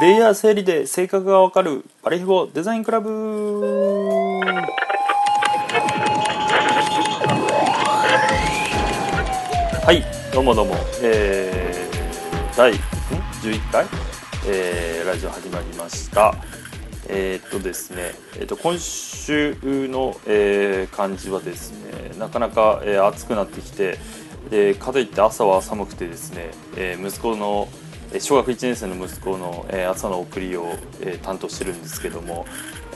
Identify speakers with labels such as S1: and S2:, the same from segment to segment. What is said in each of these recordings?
S1: レイヤー整理で性格がわかるバリヒボデザインクラブ。はいどうもどうも。えー、第11回、えー、ラジオ始まりました。えー、っとですね、えー、っと今週の、えー、感じはですねなかなか、えー、暑くなってきてでかといって朝は寒くてですね、えー、息子の小学1年生の息子の朝の送りを担当してるんですけども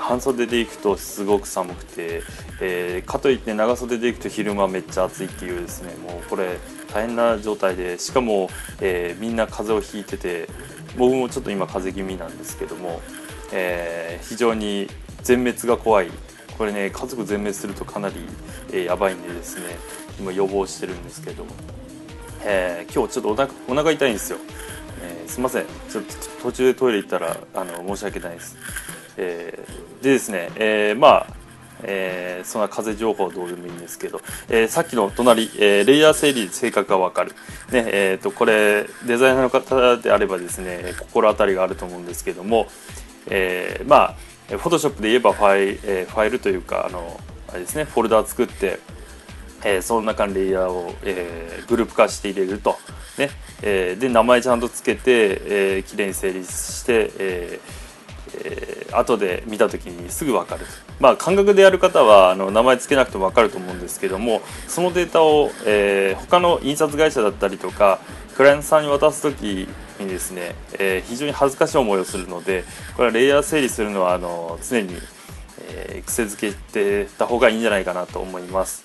S1: 半袖で行くとすごく寒くて、えかといって長袖で行くと昼間めっちゃ暑いっていうですねもうこれ大変な状態でしかも、えみんな風邪をひいてて僕もちょっと今風邪気味なんですけども、え非常に全滅が怖いこれね家族全滅するとかなり、えやばいんでですね今予防してるんですけど、え、今日ちょっとお腹お腹痛いんですよ。えー、すみません。ちょっと途中でトイレ行ったらあの申し訳ないです、えー、でですね、えー、まあえー、そんな風情報はどうでもいいんですけど、えー、さっきの隣、えー、レイヤー整理性格がわかる、ねえーと、これデザイナーの方であればですね心当たりがあると思うんですけども、えー、まあフォトショップで言えばファイ,、えー、ファイルというかあのあれですねフォルダー作ってえー、その中にレイヤーを、えー、グループ化して入れると、ね。えー、で名前ちゃんとつけて、えー、きれいに整理して、えーえー、後で見た時にすぐ分かる。まあ感覚でやる方はあの名前つけなくても分かると思うんですけどもそのデータを、えー、他の印刷会社だったりとかクライアントさんに渡す時にですね、えー、非常に恥ずかしい思いをするのでこれはレイヤー整理するのはあの常に、えー、癖づけてた方がいいんじゃないかなと思います。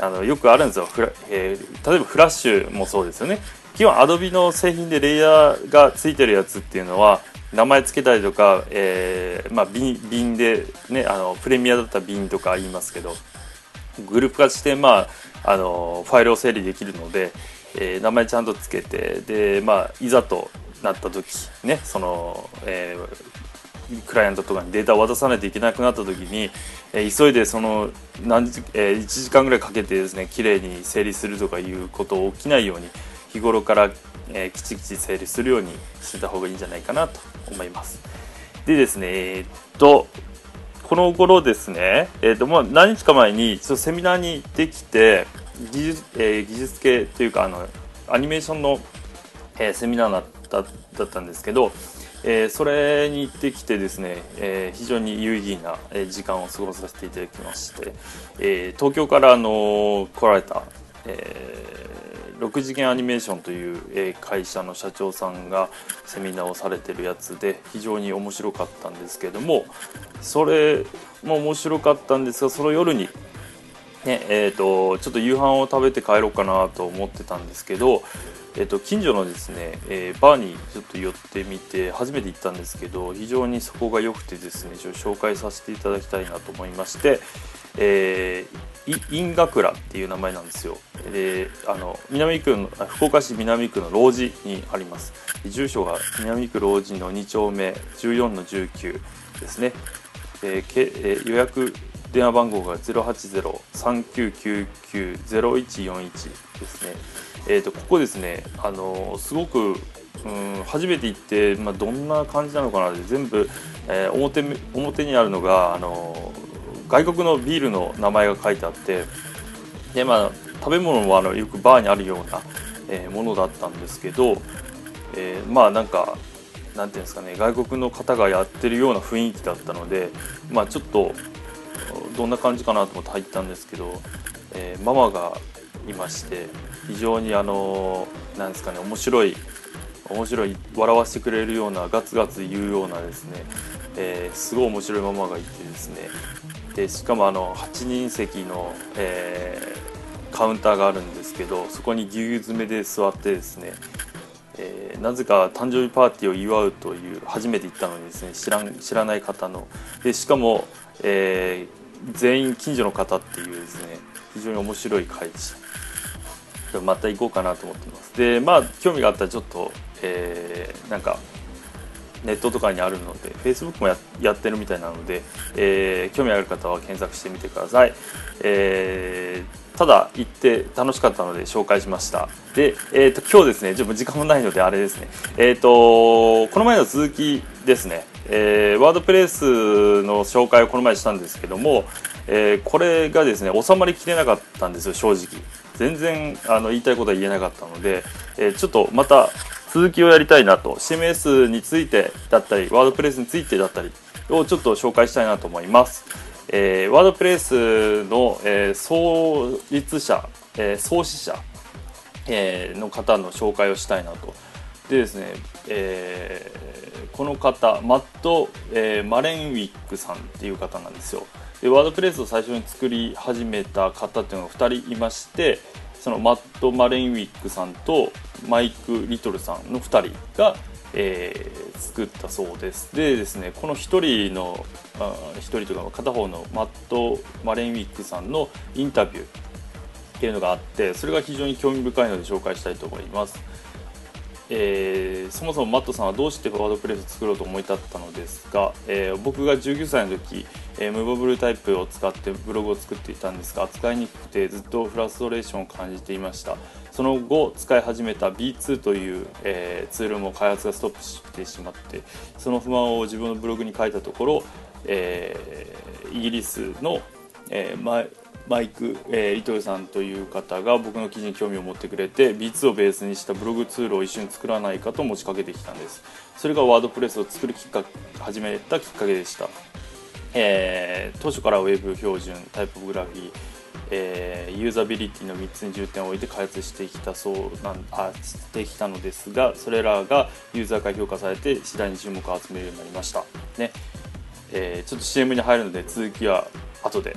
S1: あのよくあるんですよ。フラ、えー、例えばフラッシュもそうですよね。基本アドビの製品でレイヤーがついてるやつっていうのは名前つけたりとか、えーまあ瓶、で、ね、あのプレミアだった瓶とか言いますけどグループ化して、まあ、あのファイルを整理できるので、えー、名前ちゃんとつけてで、まあ、いざとなった時ねその、えー、クライアントとかにデータを渡さないといけなくなった時に、えー、急いでその何時、えー、1時間ぐらいかけてですね綺麗に整理するとかいうことを起きないように日頃から、えー、きちきち整理するようにしてた方がいいんじゃないかなと思います。でですねえー、っとこの頃ですね、えーとまあ、何日か前にちょセミナーに行ってきて技術,、えー、技術系というかあのアニメーションの、えー、セミナーだっただったんですけど、えー、それに行ってきてですね、えー、非常に有意義な時間を過ごさせていただきまして、えー、東京からあの来られた、え、6次元アニメーションという、え会社の社長さんがセミナーをされてるやつで非常に面白かったんですけどもそれも面白かったんですがその夜にねえーとちょっと夕飯を食べて帰ろうかなと思ってたんですけどえっと、近所のですね、えー、バーにちょっと寄ってみて初めて行ったんですけど非常にそこが良くてですねちょ紹介させていただきたいなと思いまして、えー、インガクラっていう名前なんですよ。であの南区の福岡市南区の老寺にあります。住所が南区老寺の2丁目14の19ですね、えーけえー、予約電話番号が080-3999-0141ですね。えーと、ここですね、あのすごく、うん、初めて行って、まあ、どんな感じなのかなって全部、えー、表表にあるのが、あの外国のビールの名前が書いてあってで、まあ、食べ物もあのよくバーにあるような、えー、ものだったんですけど、えー、まあなんかなんていうんですかね外国の方がやってるような雰囲気だったので、まあ、ちょっとどんな感じかなと思って入ったんですけど、えー、ママがいまして非常にあのなんですかね面白い面白い笑わせてくれるようなガツガツ言うようなですね、えー、すごい面白いママがいてですねでしかもあの8人席の、えー、カウンターがあるんですけどそこにぎゅうぎゅう詰めで座ってですね、えー、なぜか誕生日パーティーを祝うという初めて行ったのにですね知らん知らない方のでしかも、えー、全員近所の方っていうですね非常に面白い会でした。また行こうかなと思ってます。でまあ興味があったらちょっと、えー、なんかネットとかにあるので Facebook もややってるみたいなので、えー、興味ある方は検索してみてください、えー、ただ行って楽しかったので紹介しました。で、えーと、今日ですねちょっと時間もないのであれですね。えっ、ー、とこの前の続きですね、えー、ワードプレスの紹介をこの前したんですけども、えー、これがですね収まりきれなかったんですよ正直全然あの言いたいことは言えなかったので、えー、ちょっとまた続きをやりたいなと CMS についてだったりワードプレスについてだったりをちょっと紹介したいなと思います。え、ワードプレスの、え、創立者、え、創始者、え、の方の紹介をしたいなと。でですね、えー、この方マット、えー、マレンウィックさんっていう方なんですよ。でワードプレスを最初に作り始めた方っていうのが2人いましてそのマット・マレンウィックさんとマイク・リトルさんの2人が、えー、作ったそうですでですねこの1人の1人というか片方のマット・マレンウィックさんのインタビューっていうのがあってそれが非常に興味深いので紹介したいと思います、えー、そもそもマットさんはどうしてワードプレスを作ろうと思い立ったのですが、えー、僕が19歳の時、えー、ムーバブルタイプを使ってブログを作っていたんですが扱いにくくてずっとフラストレーションを感じていました。その後使い始めた B2 という、え、ツールも開発がストップしてしまってその不満を自分のブログに書いたところ、え、イギリスの、えー、マイク、えー、リトルさんという方が僕の記事に興味を持ってくれて B2 をベースにしたブログツールを一緒に作らないかと持ちかけてきたんです。それがワードプレスを作るきっかけ始めたきっかけでした、えー、当初から Web 標準タイプグラフィーえー、ユーザビリティの3つに重点を置いて開発してきたそうなんあしてきたのですがそれらがユーザーから評価されて次第に注目を集めるようになりました、ね。えー、ちょっと CM に入るので続きは後で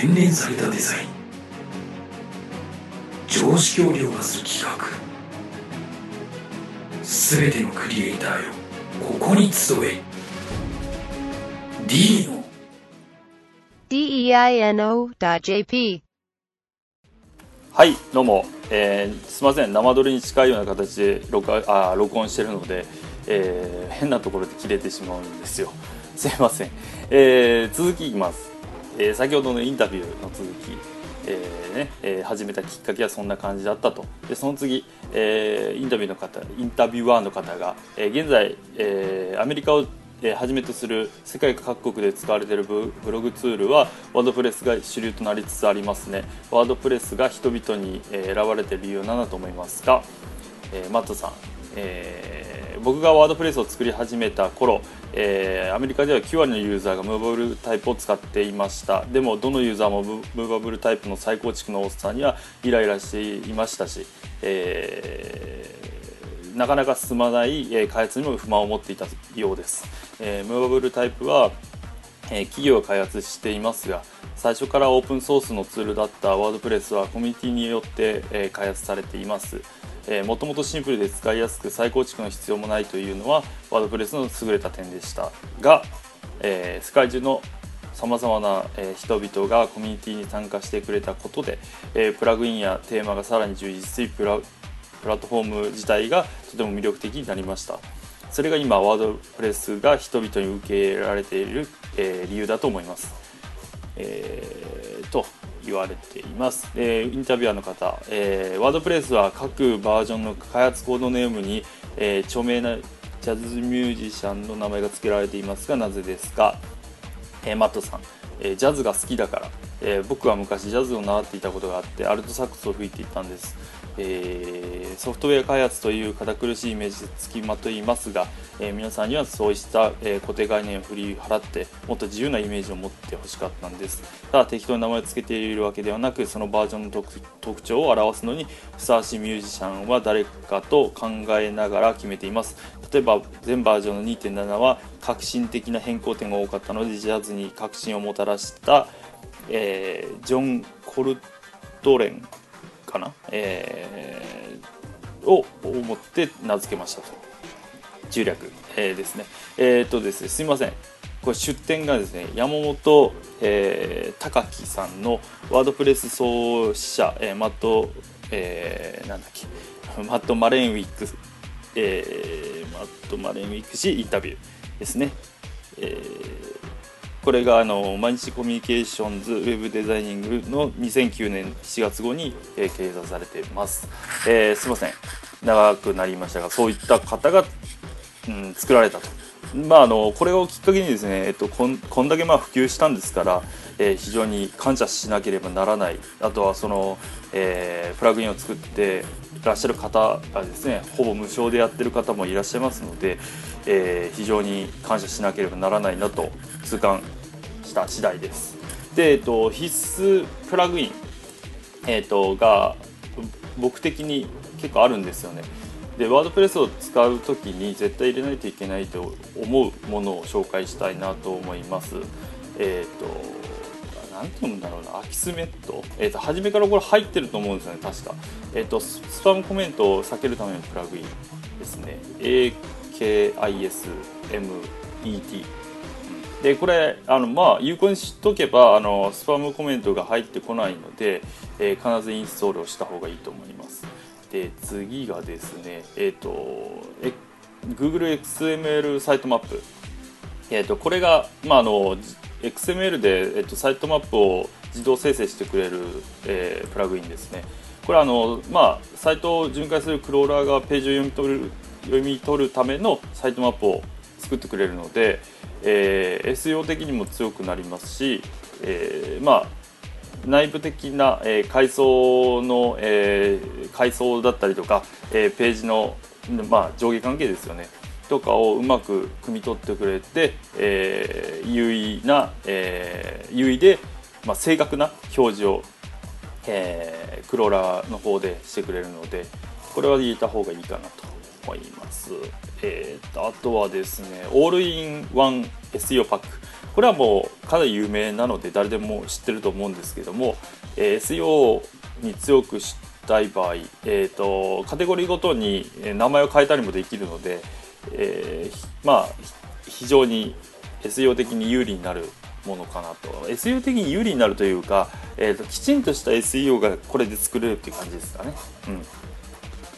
S2: 洗練されたデザイン。常識を凌駕する企画。すべてのクリエイターよ、ここに集え。Dino
S1: deino.jp はいどうも、えー、すみません。生撮りに近いような形で録あ録音してるので、えー、変なところで切れてしまうんですよ。すいません、えー、続きいきます、えー、先ほどのインタビューの続きえーねえー、始めたきっかけはそんな感じだったと。でその次、えー、インタビューの方インタビュアーの方が、え、現在、え、アメリカをはじめとする世界各国で使われているブログツールはワードプレスが主流となりつつありますね。ワードプレスが人々に、え選ばれている理由は何だと思いますか、えー、マットさん、えー、僕がワードプレスを作り始めた頃、えー、アメリカでは9割のユーザーがムーバブルタイプを使っていました。でもどのユーザーもムーバブルタイプの再構築の多さにはイライラしていましたし、えーなかなか進まない、開発にも不満を持っていたようです、えー、ムーバブルタイプは、え企業が開発していますが最初からオープンソースのツールだったワードプレスはコミュニティによって、え開発されています。もともとシンプルで使いやすく再構築の必要もないというのはワードプレスの優れた点でした。が、えー、世界中のさまざまな、え人々がコミュニティに参加してくれたことで、えプラグインやテーマがさらに充実しプラプラットフォーム自体がとても魅力的になりました。それが今ワードプレスが人々に受け入れられている、え、理由だと思います、えー、と言われています、え、インタビュアーの方、えー、ワードプレスは各バージョンの開発コードネームに、えー、著名なジャズミュージシャンの名前が付けられていますがなぜですか、えー、マットさん、え、ジャズが好きだから、えー、僕は昔ジャズを習っていたことがあってアルトサックスを吹いていたんです。えー、ソフトウェア開発という堅苦しいイメージでつきまといますが、えー、皆さんにはそうした、え、固定概念を振り払ってもっと自由なイメージを持ってほしかったんです。ただ適当に名前を付けているわけではなくそのバージョンの特徴を表すのにふさわしいミュージシャンは誰かと考えながら決めています。例えば全バージョンの2.7は革新的な変更点が多かったのでジャズに革新をもたらしたえージョン・コルトレンかな、えーを思って名付けましたと。中略、えーですね。えっ、とですねすみません。これ出典がですね山本、えー高木さんのワードプレス創始者、えーマット、えーなんだっけ？マット・マレンウィック、えーマット・マレンウィック氏インタビューですね、えーこれがあの毎日コミュニケーションズウェブデザイニングの2009年7月号に、えー掲載されています、えーすいません。長くなりましたがそういった方がうん、作られたと。まあ、あのこれをきっかけにですね、えっと、こんこんだけまあ普及したんですから、えー非常に感謝しなければならない。あとはその、えープラグインを作っていらっしゃる方がですねほぼ無償でやってる方もいらっしゃいますので、えー非常に感謝しなければならないなと痛感した次第です。で、えっと、必須プラグイン、えっと、が僕的に結構あるんですよね。でワードプレスを使う時に絶対入れないといけないと思うものを紹介したいなと思います。えっ、となんて読むんだろうなアキスメット、えー、と初めからこれ入ってると思うんですよね確か、えー、とススパムコメントを避けるためのプラグインですね AKISMET でこれあのまあ有効に知っとけばあのスパムコメントが入ってこないので、えー必ずインストールをした方がいいと思いますで次がですねえっ、とえ Google XML サイトマップえー、とこれが、まあ、あの XML で、えっとサイトマップを自動生成してくれる、えープラグインですね。これはあの、まあ、サイトを巡回するクローラーがページを読み取る読み取るためのサイトマップを作ってくれるので、えー SEO 的にも強くなりますし、えーまあ、内部的な、えー階層の、えー階層だったりとか、えーページの、まあ、上下関係ですよねとかをうまく汲み取ってくれて、えー優位な、えー優位で、まあ、正確な表示を、えークローラーの方でしてくれるのでこれは入れた方がいいかなと。思います、えーとあとはですねオールインワン SEO パックこれはもうかなり有名なので誰でも知ってると思うんですけども、え SEO に強くしたい場合、えー、とカテゴリーごとに名前を変えたりもできるので、えーまあ非常に SEO 的に有利になるものかなと。SEO 的に有利になるというか、えー、ときちんとした SEO がこれで作れるっていう感じですかね。うん、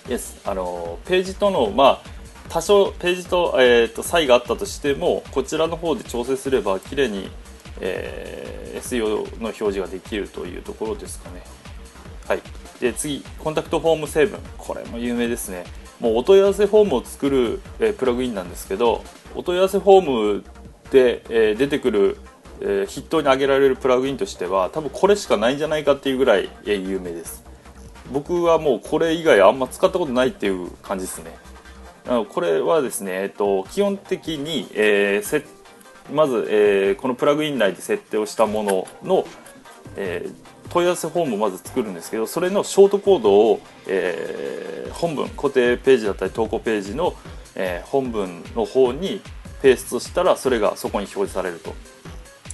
S1: Yes あのページとのまあ多少ページと,、えー、と差異があったとしてもこちらの方で調整すれば綺麗に、えー SEO の表示ができるというところですかね。はい、で次、コンタクトフォーム成分、これも有名ですね。もうお問い合わせフォームを作る、えープラグインなんですけど、お問い合わせフォームで、えー出てくる、えー筆頭に挙げられるプラグインとしては、多分これしかないんじゃないかっていうぐらい、えー有名です。僕はもうこれ以外あんま使ったことないっていう感じですね。これはですね、えっと、基本的に、えーせまず、えーこのプラグイン内で設定をしたものの、えー問い合わせフォームをまず作るんですけどそれのショートコードを、えー本文固定ページだったり投稿ページの、え本文の方にペーストしたらそれがそこに表示されると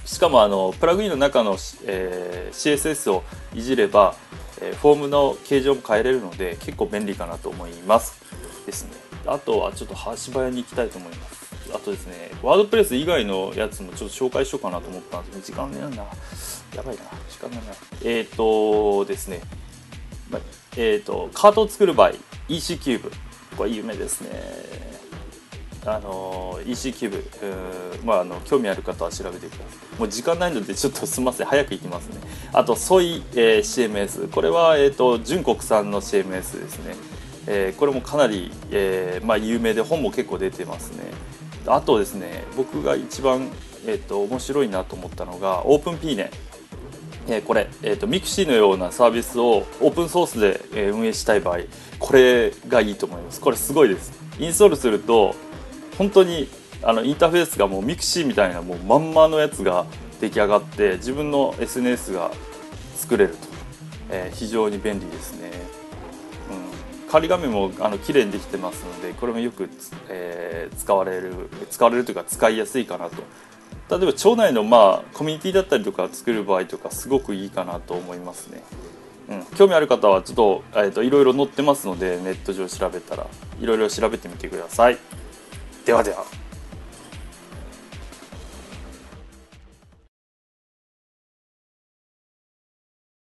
S1: しかもあのプラグインの中の、え CSS をいじれば、えフォームの形状も変えれるので結構便利かなと思いますですね。あとはちょっと足早に行きたいと思います。あとですね WordPress 以外のやつもちょっと紹介しようかなと思ったんです。けど時間ねえな。やばいな。時間ない。なえっ、ー、とですね。まあえー、とカートを作る場合 EC キューブ。これ有名ですね。あの EC-CUBE まあ、あの興味ある方は調べてください。もう時間ないのでちょっとすみません。早くいきますね。あとソイ、えー CMS これは、えー、と純国産の CMS ですね、えーこれもかなり、えーまあ、有名で本も結構出てますね。あとですね僕が一番、えー、と面白いなと思ったのがオープン P ネ。えーこれ、えー、と mixi のようなサービスをオープンソースで、え運営したい場合これがいいと思います。これすごいです。インストールすると本当にあのインターフェースがもう mixi みたいなもうまんまのやつが出来上がって自分の SNS が作れると、えー非常に便利ですね、うん、管理画面もあの綺麗にできてますのでこれもよく、えー使われる使われるというか使いやすいかなと。例えば町内のまあコミュニティだったりとか作る場合とかすごくいいかなと思いますね。うん、興味ある方はちょっと,、えー、といろいろ載ってますのでネット上調べたら。いろいろ調べてみてください。ではでは。